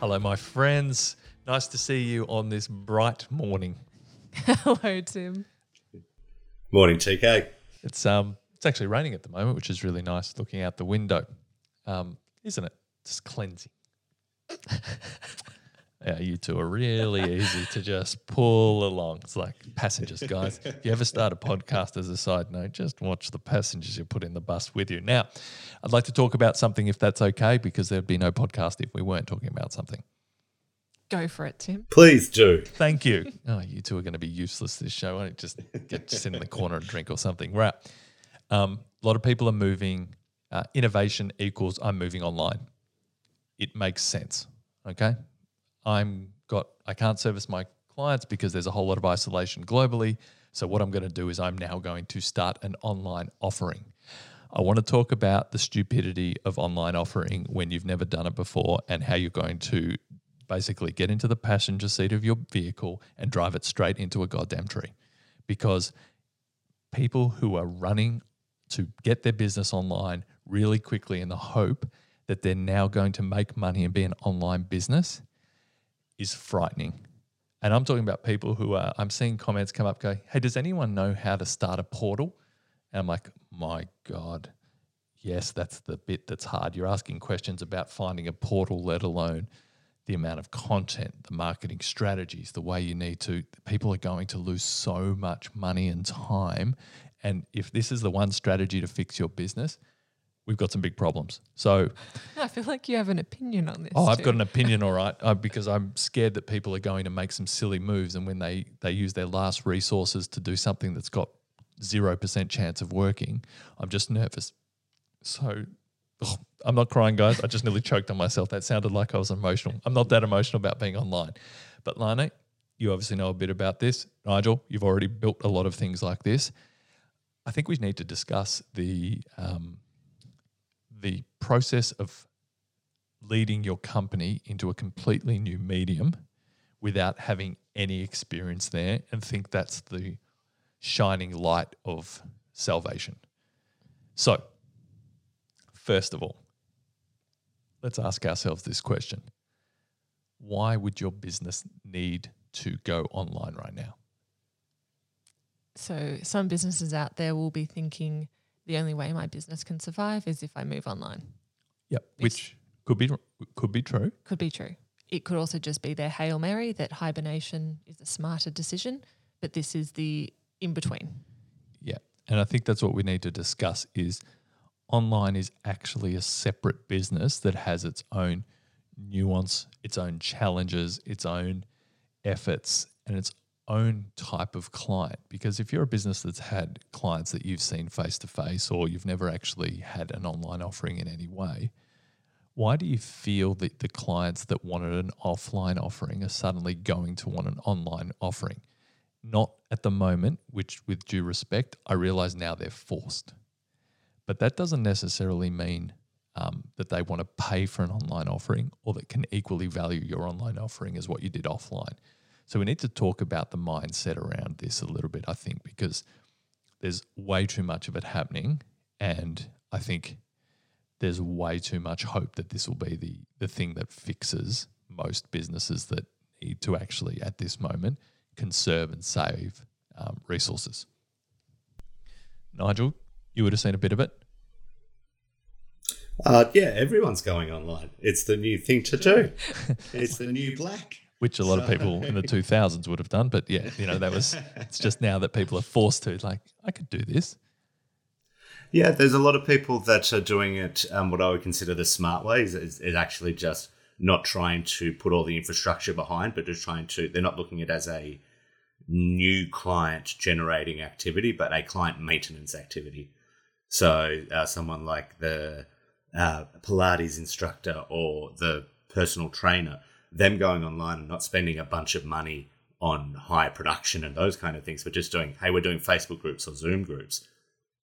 Hello, my friends. Nice to see you on this bright morning. Hello, Tim. Morning, TK. It's um, it's actually raining at the moment, which is really nice. Looking out the window, um, isn't it? Just cleansing. yeah, you two are really easy to just pull along. It's like passengers, guys. If you ever start a podcast as a side note, just watch the passengers you put in the bus with you. Now, I'd like to talk about something if that's okay, because there'd be no podcast if we weren't talking about something. Go for it, Tim. Please do. Thank you. Oh, you two are going to be useless this show. Why don't you just get just sit in the corner and drink or something? Right. Um, a lot of people are moving. Uh, innovation equals I'm moving online. It makes sense. Okay. I'm got I can't service my clients because there's a whole lot of isolation globally. So what I'm going to do is I'm now going to start an online offering. I want to talk about the stupidity of online offering when you've never done it before and how you're going to basically get into the passenger seat of your vehicle and drive it straight into a goddamn tree. Because people who are running to get their business online really quickly in the hope that they're now going to make money and be an online business is frightening. And I'm talking about people who are, I'm seeing comments come up, go, hey, does anyone know how to start a portal? And I'm like, my God, yes, that's the bit that's hard. You're asking questions about finding a portal, let alone the amount of content, the marketing strategies, the way you need to. People are going to lose so much money and time. And if this is the one strategy to fix your business, we've got some big problems. So, I feel like you have an opinion on this. oh, I've too. got an opinion, all right, uh, because I'm scared that people are going to make some silly moves, and when they they use their last resources to do something that's got zero percent chance of working, I'm just nervous. So. oh, I'm not crying, guys. I just nearly choked on myself. That sounded like I was emotional. I'm not that emotional about being online. But Lane, you obviously know a bit about this. Nigel, you've already built a lot of things like this. I think we need to discuss the um, the process of leading your company into a completely new medium without having any experience there and think that's the shining light of salvation. So, first of all, let's ask ourselves this question Why would your business need to go online right now? So, some businesses out there will be thinking the only way my business can survive is if I move online. Yep, which could be could be true. Could be true. It could also just be their Hail Mary that hibernation is a smarter decision, but this is the in between. Yeah. And I think that's what we need to discuss is online is actually a separate business that has its own nuance, its own challenges, its own efforts, and its own type of client. Because if you're a business that's had clients that you've seen face to face or you've never actually had an online offering in any way, why do you feel that the clients that wanted an offline offering are suddenly going to want an online offering? Not at the moment, which, with due respect, I realize now they're forced. But that doesn't necessarily mean um, that they want to pay for an online offering or that can equally value your online offering as what you did offline. So we need to talk about the mindset around this a little bit, I think, because there's way too much of it happening. And I think there's way too much hope that this will be the, the thing that fixes most businesses that need to actually, at this moment, conserve and save um, resources. Nigel, you would have seen a bit of it. Uh, yeah, everyone's going online. It's the new thing to do. it's the new black. Which a lot of people in the 2000s would have done. But yeah, you know, that was, it's just now that people are forced to, like, I could do this. Yeah, there's a lot of people that are doing it um, what I would consider the smart way is, is, is actually just not trying to put all the infrastructure behind, but just trying to, they're not looking at it as a new client generating activity, but a client maintenance activity. So uh, someone like the uh, Pilates instructor or the personal trainer, them going online and not spending a bunch of money on high production and those kind of things, but just doing, hey, we're doing Facebook groups or Zoom groups.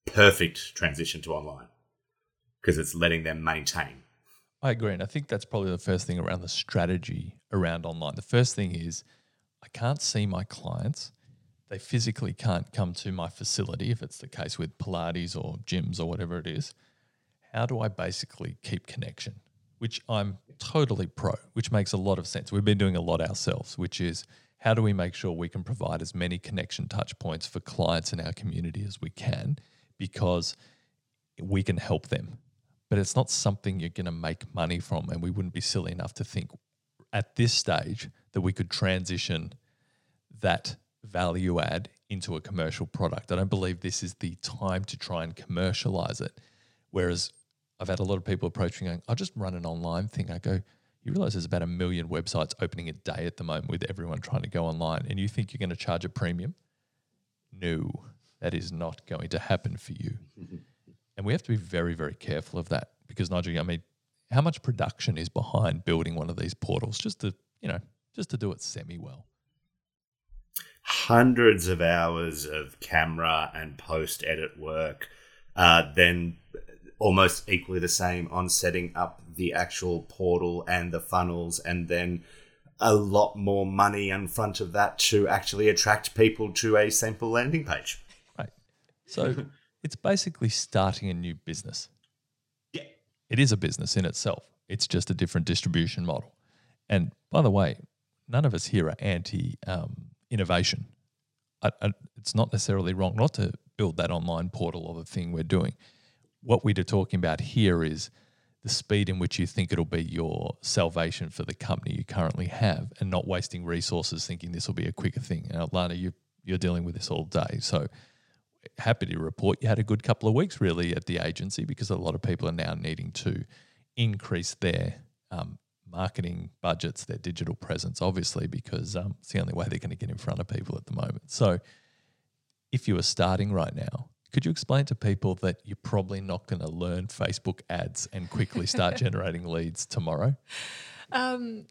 Perfect transition to online because it's letting them maintain. I agree. And I think that's probably the first thing around the strategy around online. The first thing is I can't see my clients. They physically can't come to my facility if it's the case with Pilates or gyms or whatever it is. How do I basically keep connection? Which I'm totally pro, which makes a lot of sense. We've been doing a lot ourselves, which is how do we make sure we can provide as many connection touch points for clients in our community as we can because we can help them. But it's not something you're going to make money from. And we wouldn't be silly enough to think at this stage that we could transition that value add into a commercial product. I don't believe this is the time to try and commercialize it. Whereas I've had a lot of people approach me going, I'll just run an online thing. I go, you realize there's about a million websites opening a day at the moment with everyone trying to go online, and you think you're going to charge a premium? No, that is not going to happen for you. and we have to be very, very careful of that because Nigel, I mean, how much production is behind building one of these portals just to, you know, just to do it semi well? Hundreds of hours of camera and post edit work, uh, then almost equally the same on setting up the actual portal and the funnels, and then a lot more money in front of that to actually attract people to a simple landing page. Right. So it's basically starting a new business. Yeah. It is a business in itself. It's just a different distribution model. And by the way, none of us here are anti um, innovation. I, I, it's not necessarily wrong not to build that online portal or the thing we're doing. What we're talking about here is the speed in which you think it'll be your salvation for the company you currently have and not wasting resources thinking this will be a quicker thing. And Lana, you, you're dealing with this all day. So happy to report you had a good couple of weeks really at the agency because a lot of people are now needing to increase their um, marketing budgets, their digital presence, obviously, because um, it's the only way they're going to get in front of people at the moment. So if you are starting right now, could you explain to people that you're probably not going to learn Facebook ads and quickly start generating leads tomorrow? Um,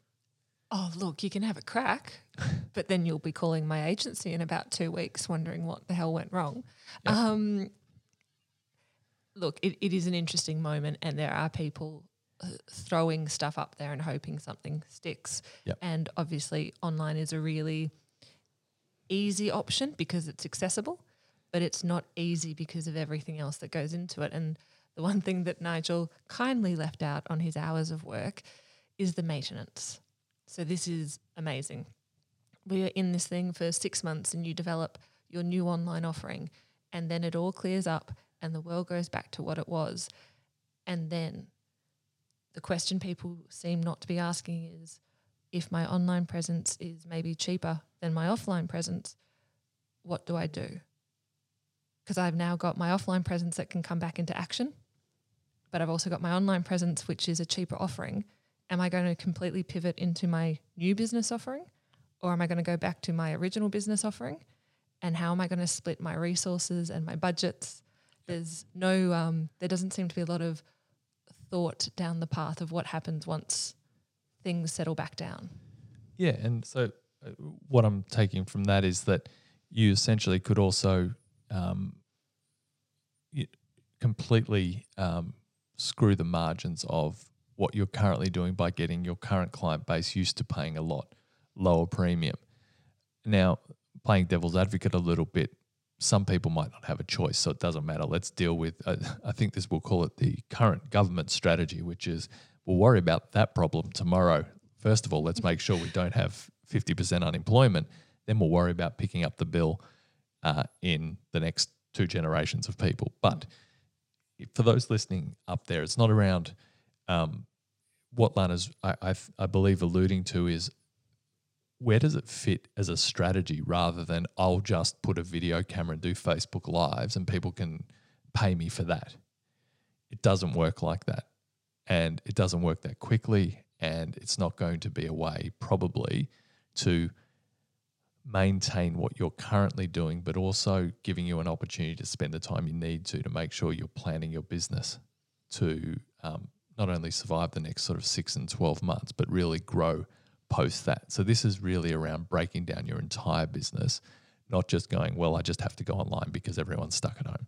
oh, look, you can have a crack, but then you'll be calling my agency in about two weeks wondering what the hell went wrong. Yep. Um, look, it, it is an interesting moment, and there are people uh, throwing stuff up there and hoping something sticks. Yep. And obviously, online is a really easy option because it's accessible but it's not easy because of everything else that goes into it. And the one thing that Nigel kindly left out on his hours of work is the maintenance. So this is amazing. We are in this thing for six months and you develop your new online offering, and then it all clears up and the world goes back to what it was. And then the question people seem not to be asking is if my online presence is maybe cheaper than my offline presence, what do I do? Because I've now got my offline presence that can come back into action, but I've also got my online presence, which is a cheaper offering. Am I going to completely pivot into my new business offering, or am I going to go back to my original business offering? And how am I going to split my resources and my budgets? There's no, um, there doesn't seem to be a lot of thought down the path of what happens once things settle back down. Yeah, and so uh, what I'm taking from that is that you essentially could also um, completely um, screw the margins of what you're currently doing by getting your current client base used to paying a lot lower premium. Now, playing devil's advocate a little bit, some people might not have a choice, so it doesn't matter. Let's deal with, uh, I think this we'll call it the current government strategy, which is we'll worry about that problem tomorrow. First of all, let's make sure we don't have 50% unemployment. Then we'll worry about picking up the bill uh, in the next two generations of people. But for those listening up there, it's not around um, what Lana's, I, I, I believe, alluding to is where does it fit as a strategy rather than I'll just put a video camera and do Facebook Lives and people can pay me for that. It doesn't work like that. And it doesn't work that quickly. And it's not going to be a way, probably, to maintain what you're currently doing, but also giving you an opportunity to spend the time you need to to make sure you're planning your business to um, not only survive the next sort of six and 12 months, but really grow post that. So, this is really around breaking down your entire business, not just going, well, I just have to go online because everyone's stuck at home.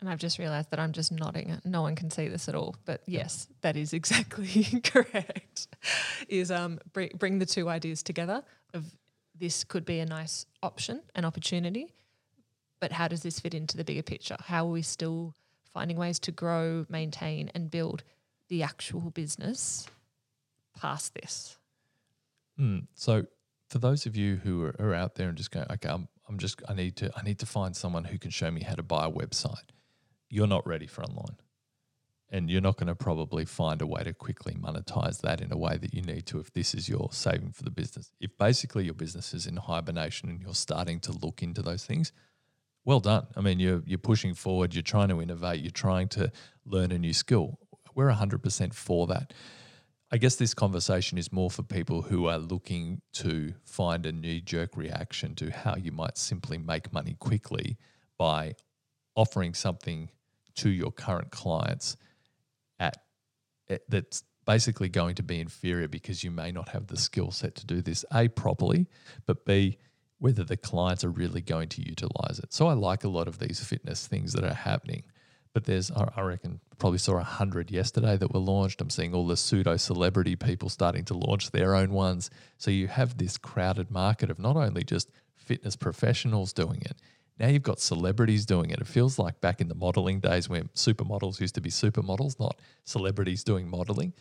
And I've just realized that I'm just nodding. No one can see this at all, but yes, that is exactly correct. Is um bring, bring the two ideas together of this could be a nice option, an opportunity, but how does this fit into the bigger picture? How are we still finding ways to grow, maintain, and build the actual business past this? Mm, so for those of you who are, are out there and just going, okay, I'm, I'm just I need to I need to find someone who can show me how to buy a website. You're not ready for online. And you're not going to probably find a way to quickly monetize that in a way that you need to if this is your saving for the business. If basically your business is in hibernation and you're starting to look into those things, well done. I mean, you're you're pushing forward, you're trying to innovate, you're trying to learn a new skill. We're 100% for that. I guess this conversation is more for people who are looking to find a knee jerk reaction to how you might simply make money quickly by offering something to your current clients Eh, that's basically going to be inferior because you may not have the skill set to do this a properly, but b whether the clients are really going to utilize it. So I like a lot of these fitness things that are happening. But there's, I reckon, probably saw a hundred yesterday that were launched. I'm seeing all the pseudo celebrity people starting to launch their own ones. So you have this crowded market of not only just fitness professionals doing it, now you've got celebrities doing it. It feels like back in the modeling days when supermodels used to be supermodels, not celebrities doing modeling.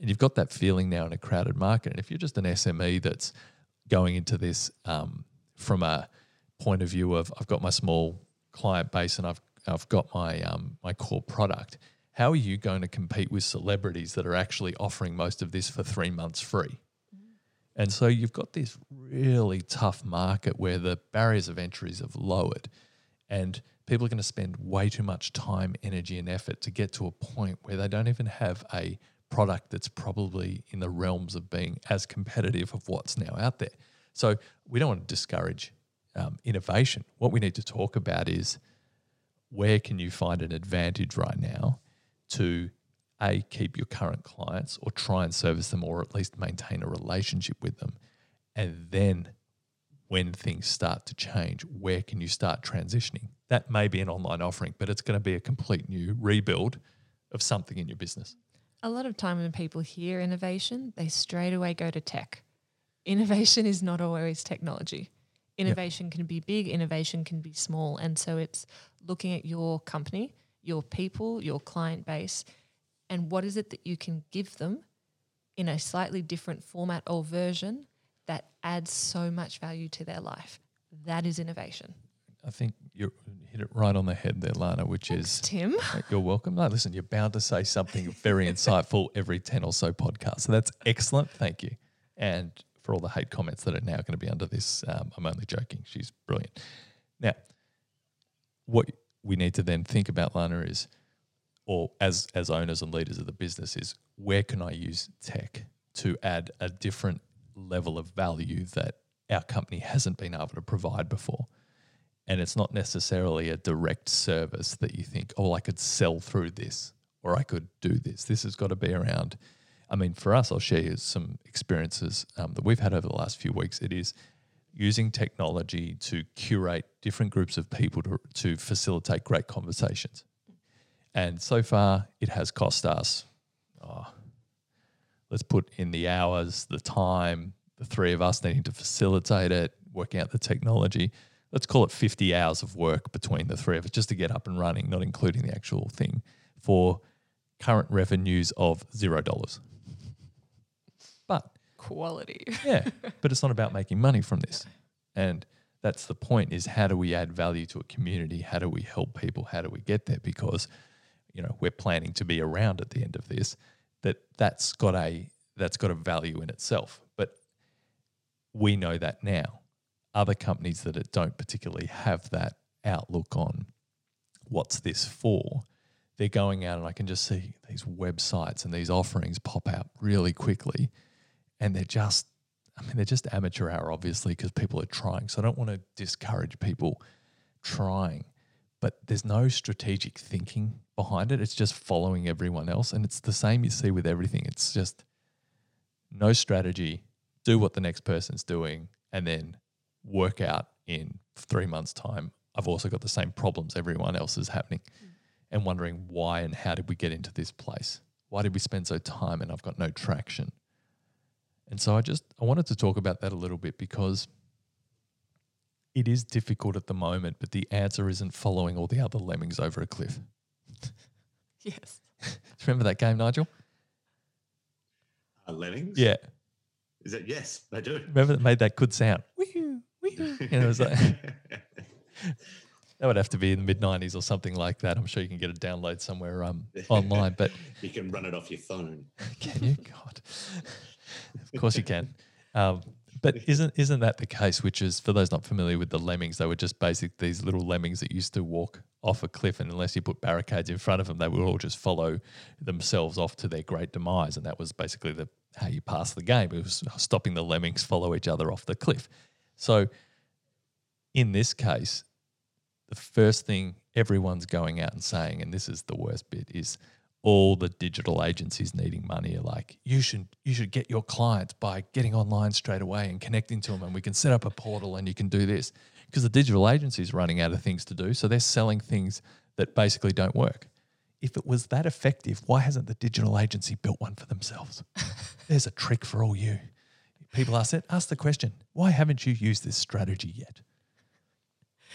And you've got that feeling now in a crowded market. And if you're just an SME that's going into this um, from a point of view of I've got my small client base and I've I've got my um, my core product, how are you going to compete with celebrities that are actually offering most of this for three months free? And so you've got this really tough market where the barriers of entries have lowered and people are going to spend way too much time, energy, and effort to get to a point where they don't even have a product that's probably in the realms of being as competitive of what's now out there. So we don't want to discourage um, innovation. What we need to talk about is where can you find an advantage right now to a keep your current clients or try and service them or at least maintain a relationship with them and then when things start to change where can you start transitioning that may be an online offering but it's going to be a complete new rebuild of something in your business A lot of time when people hear innovation, they straight away go to tech. Innovation is not always technology. Innovation can be big, innovation can be small. And so it's looking at your company, your people, your client base, and what is it that you can give them in a slightly different format or version that adds so much value to their life. That is innovation. i think you hit it right on the head there lana which is Tim, You're welcome. No, listen, you're bound to say something very insightful every 10 or so podcasts. So that's excellent. Thank you. And for all the hate comments that are now going to be under this, um, I'm only joking. She's brilliant. Now, what we need to then think about, Lana, is, or as, as owners and leaders of the business, is where can I use tech to add a different level of value that our company hasn't been able to provide before? and it's not necessarily a direct service that you think, oh, I could sell through this or I could do this. This has got to be around. I mean, for us, I'll share some experiences um, that we've had over the last few weeks. It is using technology to curate different groups of people to, to facilitate great conversations. And so far, it has cost us, oh, let's put in the hours, the time, the three of us needing to facilitate it, working out the technology. Let's call it 50 hours of work between the three of us just to get up and running, not including the actual thing, for current revenues of zero dollars. But quality. yeah, but it's not about making money from this. And that's the point is how do we add value to a community? How do we help people? How do we get there? Because, you know, we're planning to be around at the end of this, that that's got a that's got a value in itself. But we know that now. Other companies that don't particularly have that outlook on what's this for, they're going out and I can just see these websites and these offerings pop out really quickly. And they're just, I mean, they're just amateur hour, obviously, because people are trying. So I don't want to discourage people trying, but there's no strategic thinking behind it. It's just following everyone else. And it's the same you see with everything. It's just no strategy, do what the next person's doing, and then work out in three months' time. I've also got the same problems everyone else is happening mm. and wondering why and how did we get into this place? Why did we spend so time and I've got no traction? And so I just I wanted to talk about that a little bit because it is difficult at the moment, but the answer isn't following all the other lemmings over a cliff. Yes. Remember that game, Nigel? Uh, Lemmings? Yeah. Is it? Yes, they do. Remember that made that good sound. Wee-hoo, wee-hoo. You know, it was like, that would have to be in the mid 90s or something like that. I'm sure you can get a download somewhere um, online, but you can run it off your phone. can you? God. of course you can. Um, but isn't isn't that the case? Which is for those not familiar with the lemmings, they were just basic these little lemmings that used to walk off a cliff, and unless you put barricades in front of them, they would all just follow themselves off to their great demise. And that was basically the how you pass the game. It was stopping the lemmings follow each other off the cliff. So in this case, the first thing everyone's going out and saying, and this is the worst bit, is all the digital agencies needing money are like, you should you should get your clients by getting online straight away and connecting to them, and we can set up a portal and you can do this because the digital agency is running out of things to do, so they're selling things that basically don't work. If it was that effective, why hasn't the digital agency built one for themselves? There's a trick for all you. People ask it, ask the question, why haven't you used this strategy yet?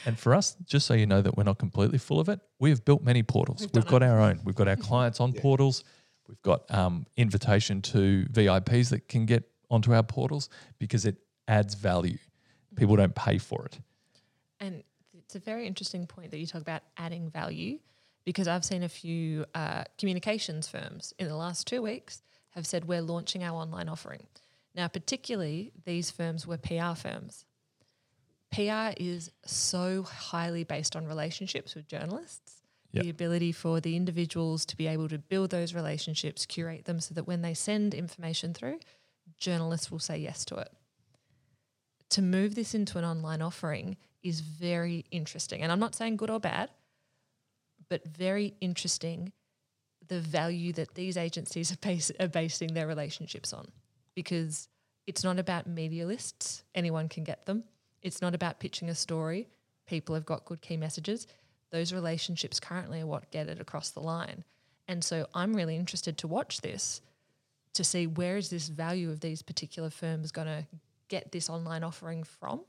And for us, just so you know that we're not completely full of it, we have built many portals. We've, got our own. We've got our clients on portals. We've got um, invitation to VIPs that can get onto our portals because it adds value. People don't pay for it. And it's a very interesting point that you talk about adding value because I've seen a few uh, communications firms in the last two weeks have said we're launching our online offering. Now, particularly, these firms were PR firms. PR is so highly based on relationships with journalists. Yep. The ability for the individuals to be able to build those relationships, curate them so that when they send information through, journalists will say yes to it. To move this into an online offering is very interesting. And I'm not saying good or bad, but very interesting the value that these agencies are, base, are basing their relationships on because it's not about media lists, anyone can get them. It's not about pitching a story, people have got good key messages. Those relationships currently are what get it across the line. And so I'm really interested to watch this to see where is this value of these particular firms going to get this online offering from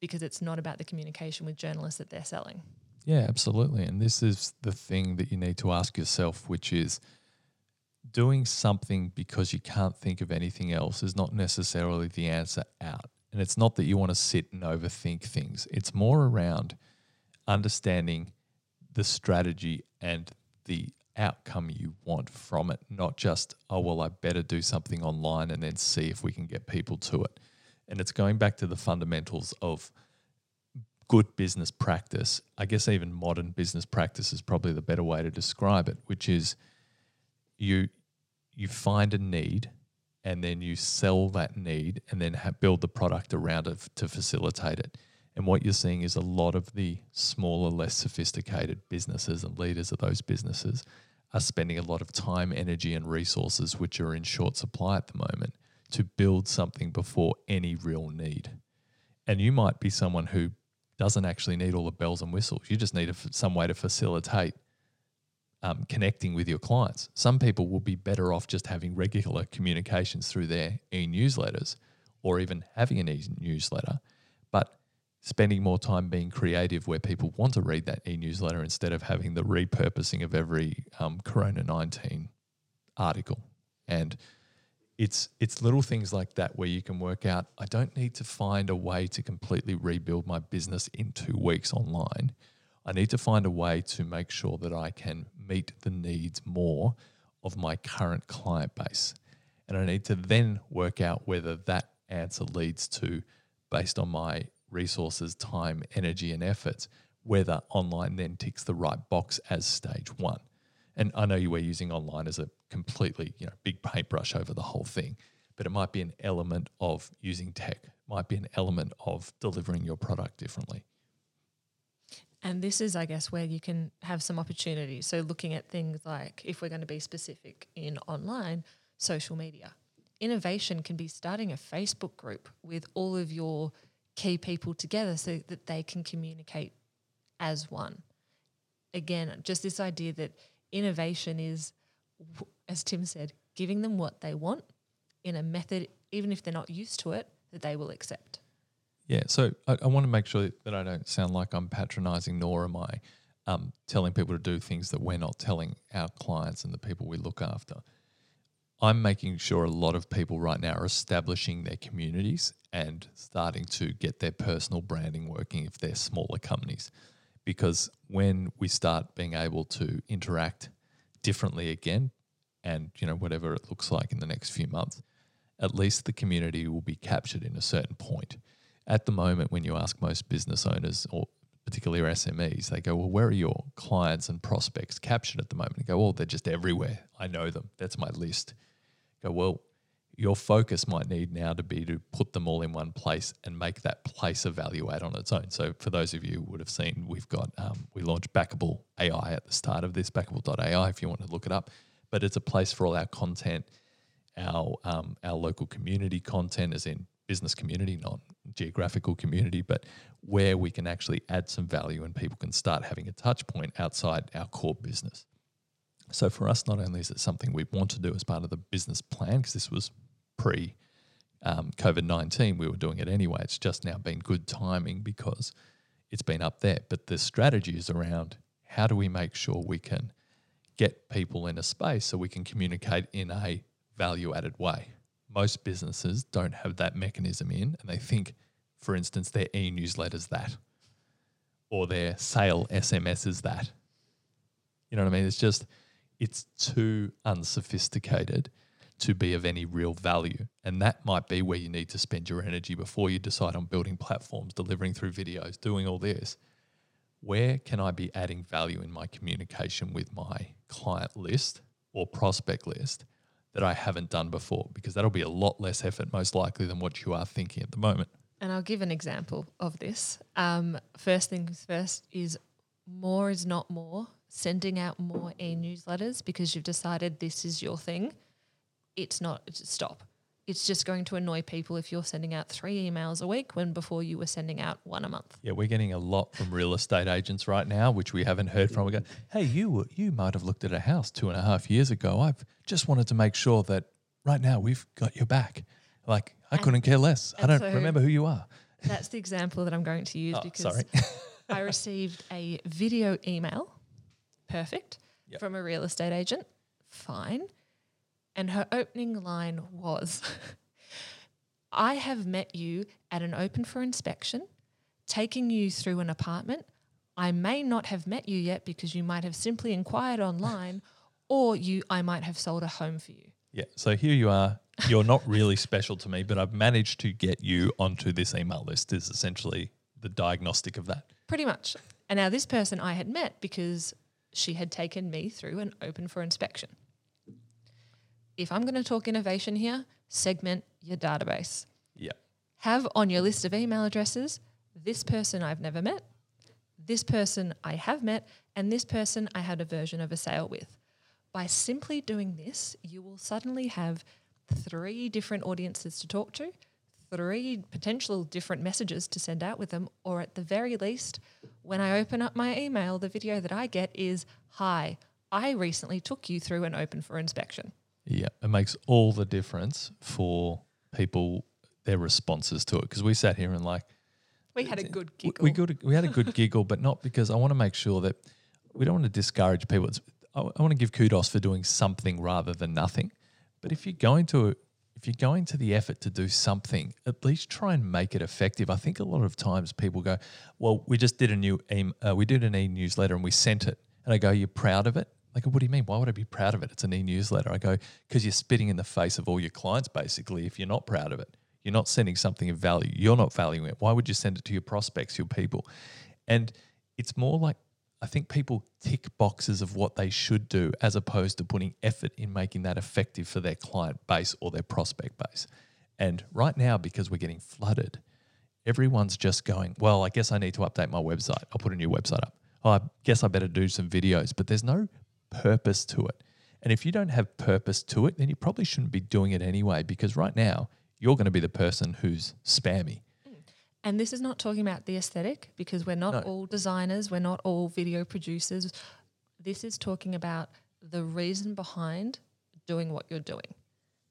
because it's not about the communication with journalists that they're selling. Yeah, absolutely. And this is the thing that you need to ask yourself, which is doing something because you can't think of anything else is not necessarily the answer out. And it's not that you want to sit and overthink things, it's more around understanding the strategy and the outcome you want from it, not just, oh, well, I better do something online and then see if we can get people to it. And it's going back to the fundamentals of good business practice. I guess even modern business practice is probably the better way to describe it, which is you you find a need and then you sell that need and then ha- build the product around it to facilitate it. And what you're seeing is a lot of the smaller, less sophisticated businesses and leaders of those businesses are spending a lot of time, energy, and resources, which are in short supply at the moment, to build something before any real need. And you might be someone who doesn't actually need all the bells and whistles. You just need some way to facilitate um, connecting with your clients. Some people will be better off just having regular communications through their e newsletters or even having an e newsletter, but spending more time being creative where people want to read that e newsletter instead of having the repurposing of every um, Corona 19 article. And it's it's little things like that where you can work out I don't need to find a way to completely rebuild my business in 2 weeks online. I need to find a way to make sure that I can meet the needs more of my current client base. And I need to then work out whether that answer leads to, based on my resources, time, energy, and efforts, whether online then ticks the right box as stage one. And I know you were using online as a completely, you know, big paintbrush over the whole thing, but it might be an element of using tech, might be an element of delivering your product differently. And this is, I guess, where you can have some opportunities. So, looking at things like, if we're going to be specific in online, social media. Innovation can be starting a Facebook group with all of your key people together so that they can communicate as one. Again, just this idea that innovation is, as Tim said, giving them what they want in a method, even if they're not used to it, that they will accept. Yeah, so I, I want to make sure that I don't sound like I'm patronizing, nor am I um, telling people to do things that we're not telling our clients and the people we look after. I'm making sure a lot of people right now are establishing their communities and starting to get their personal branding working if they're smaller companies. Because when we start being able to interact differently again, and you know whatever it looks like in the next few months, at least the community will be captured in a certain point. At the moment, when you ask most business owners or particularly SMEs, they go, Well, where are your clients and prospects captured at the moment? They go, Well, they're just everywhere. I know them. That's my list. go, Well, your focus might need now to be to put them all in one place and make that place a value add on its own. So, for those of you who would have seen, we've got um, we launched Backable AI at the start of this, Backable.ai, if you want to look it up. But it's a place for all our content, our um, our local community content, as in business community, not geographical community, but where we can actually add some value and people can start having a touch point outside our core business. So for us, not only is it something we want to do as part of the business plan, because this was pre um, COVID 19, we were doing it anyway. It's just now been good timing because it's been up there. But the strategy is around how do we make sure we can get people in a space so we can communicate in a value added way. Most businesses don't have that mechanism in, and they think, for instance, their e newsletters that or their sale SMS is that. You know what I mean? It's just, it's too unsophisticated to be of any real value. And that might be where you need to spend your energy before you decide on building platforms, delivering through videos, doing all this. Where can I be adding value in my communication with my client list or prospect list that I haven't done before? Because that'll be a lot less effort, most likely, than what you are thinking at the moment. And I'll give an example of this. Um, first things first is more is not more. Sending out more e newsletters because you've decided this is your thing. It's not, it's stop. It's just going to annoy people if you're sending out three emails a week when before you were sending out one a month. Yeah, we're getting a lot from real estate agents right now, which we haven't heard from. We go, hey, you you might have looked at a house two and a half years ago. I've just wanted to make sure that right now we've got your back. Like I couldn't care less. I don't so- remember who you are. That's the example that I'm going to use Oh, because sorry. I received a video email, perfect, Yep. from a real estate agent, fine. And her opening line was I have met you at an open for inspection, taking you through an apartment. I may not have met you yet because you might have simply inquired online, or you I might have sold a home for you. Yeah. So here you are. You're not really special to me, but I've managed to get you onto this email list. Is essentially the diagnostic of that. Pretty much. And now this person I had met because she had taken me through an open for inspection. If I'm going to talk innovation here, segment your database. Yeah. Have on your list of email addresses this person I've never met, this person I have met, and this person I had a version of a sale with. By simply doing this, you will suddenly have three different audiences to talk to, three potential different messages to send out with them, or at the very least, when I open up my email, the video that I get is Hi, I recently took you through an open for inspection. Yeah, it makes all the difference for people their responses to it because we sat here and like We had a good we- giggle. we good we had a good giggle, but not because I want to make sure that we don't want to discourage people. It's, I, I want to give kudos for doing something rather than nothing. But if you're going to if you're going to the effort to do something, at least try and make it effective. I think a lot of times people go, "Well, we just did a new e- uh, we did an e newsletter and we sent it," and I go, "You're proud of it?" Like, what do you mean? Why would I be proud of it? It's an e newsletter. I go, because you're spitting in the face of all your clients, basically, if you're not proud of it. You're not sending something of value. You're not valuing it. Why would you send it to your prospects, your people? And it's more like I think people tick boxes of what they should do as opposed to putting effort in making that effective for their client base or their prospect base. And right now, because we're getting flooded, everyone's just going, well, I guess I need to update my website. I'll put a new website up. Oh, I guess I better do some videos, but there's no purpose to it. And if you don't have purpose to it, then you probably shouldn't be doing it anyway, because right now you're going to be the person who's spammy. Mm. And this is not talking about the aesthetic because we're not No. all designers, we're not all video producers. This is talking about the reason behind doing what you're doing.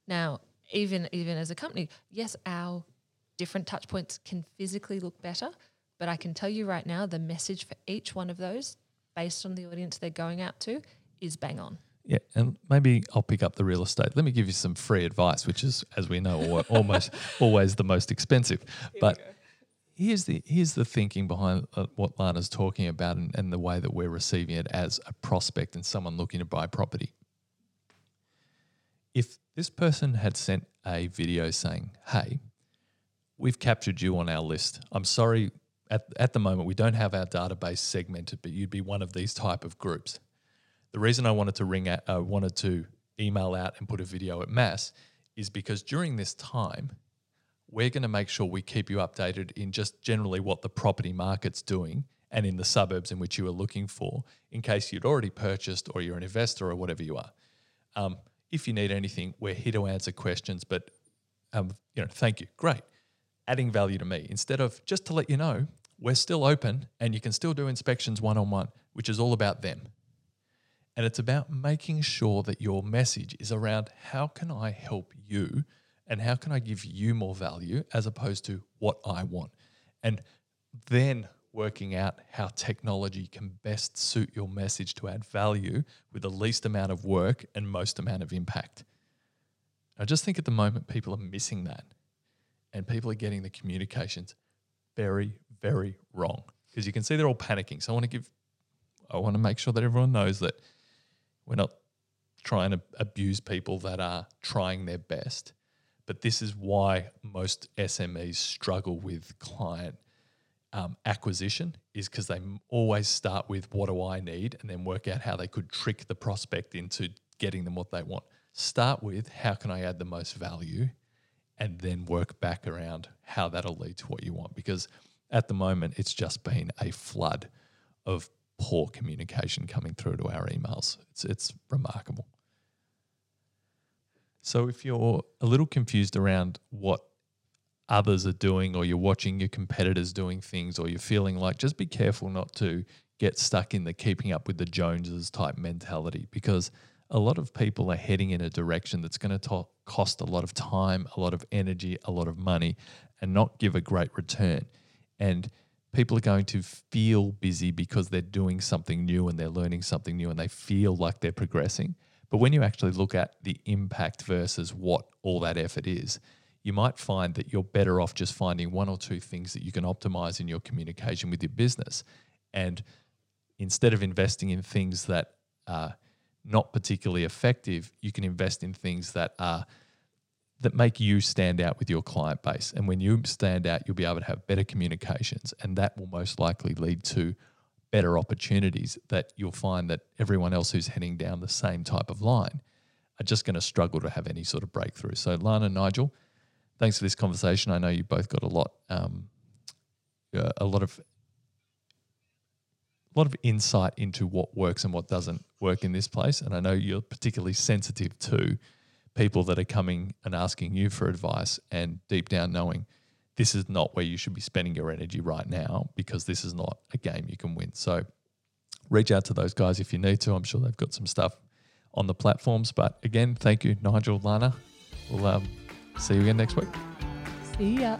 Now, even even as a company, yes, our different touch points can physically look better, but I can tell you right now the message for each one of those based on the audience they're going out to is bang on. Yeah, and maybe I'll pick up the real estate. Let me give you some free advice, which is, as we know, almost always the most expensive. But here's the here's the thinking behind uh, what Lana's talking about, and, and the way that we're receiving it as a prospect and someone looking to buy property. If this person had sent a video saying, "Hey, we've captured you on our list. I'm sorry, at, at the moment we don't have our database segmented, but you'd be one of these type of groups." The reason I wanted to ring out, uh, wanted to email out and put a video at mass is because during this time, we're going to make sure we keep you updated in just generally what the property market's doing and in the suburbs in which you are looking for, in case you'd already purchased or you're an investor or whatever you are. Um, if you need anything, we're here to answer questions. But um, you know, thank you, great, adding value to me. Instead of just to let you know, we're still open and you can still do inspections one on one, which is all about them. And it's about making sure that your message is around how can I help you and how can I give you more value as opposed to what I want. And then working out how technology can best suit your message to add value with the least amount of work and most amount of impact. I just think at the moment people are missing that and people are getting the communications very, very wrong because you can see they're all panicking. So I want to give, I want to make sure that everyone knows that we're not trying to abuse people that are trying their best. But this is why most SMEs struggle with client um, acquisition is because they always start with what do I need and then work out how they could trick the prospect into getting them what they want. Start with how can I add the most value and then work back around how that'll lead to what you want. Because at the moment, it's just been a flood of poor communication coming through to our emails. It's, it's remarkable. So if you're a little confused around what others are doing, or you're watching your competitors doing things, or you're feeling like just be careful not to get stuck in the keeping up with the Joneses type mentality because a lot of people are heading in a direction that's going to cost a lot of time, a lot of energy, a lot of money, and not give a great return. And people are going to feel busy because they're doing something new and they're learning something new and they feel like they're progressing. But when you actually look at the impact versus what all that effort is, you might find that you're better off just finding one or two things that you can optimize in your communication with your business. And instead of investing in things that are not particularly effective, you can invest in things that are that make you stand out with your client base. And when you stand out, you'll be able to have better communications, and that will most likely lead to better opportunities that you'll find that everyone else who's heading down the same type of line are just going to struggle to have any sort of breakthrough. So, Lana, Nigel, thanks for this conversation. I know you both got a lot, um, uh, a lot of, a lot of insight into what works and what doesn't work in this place. And I know you're particularly sensitive to people that are coming and asking you for advice, and deep down knowing this is not where you should be spending your energy right now because this is not a game you can win. So reach out to those guys if you need to. I'm sure they've got some stuff on the platforms. But again, thank you, Nigel, Lana. We'll um, see you again next week. See ya.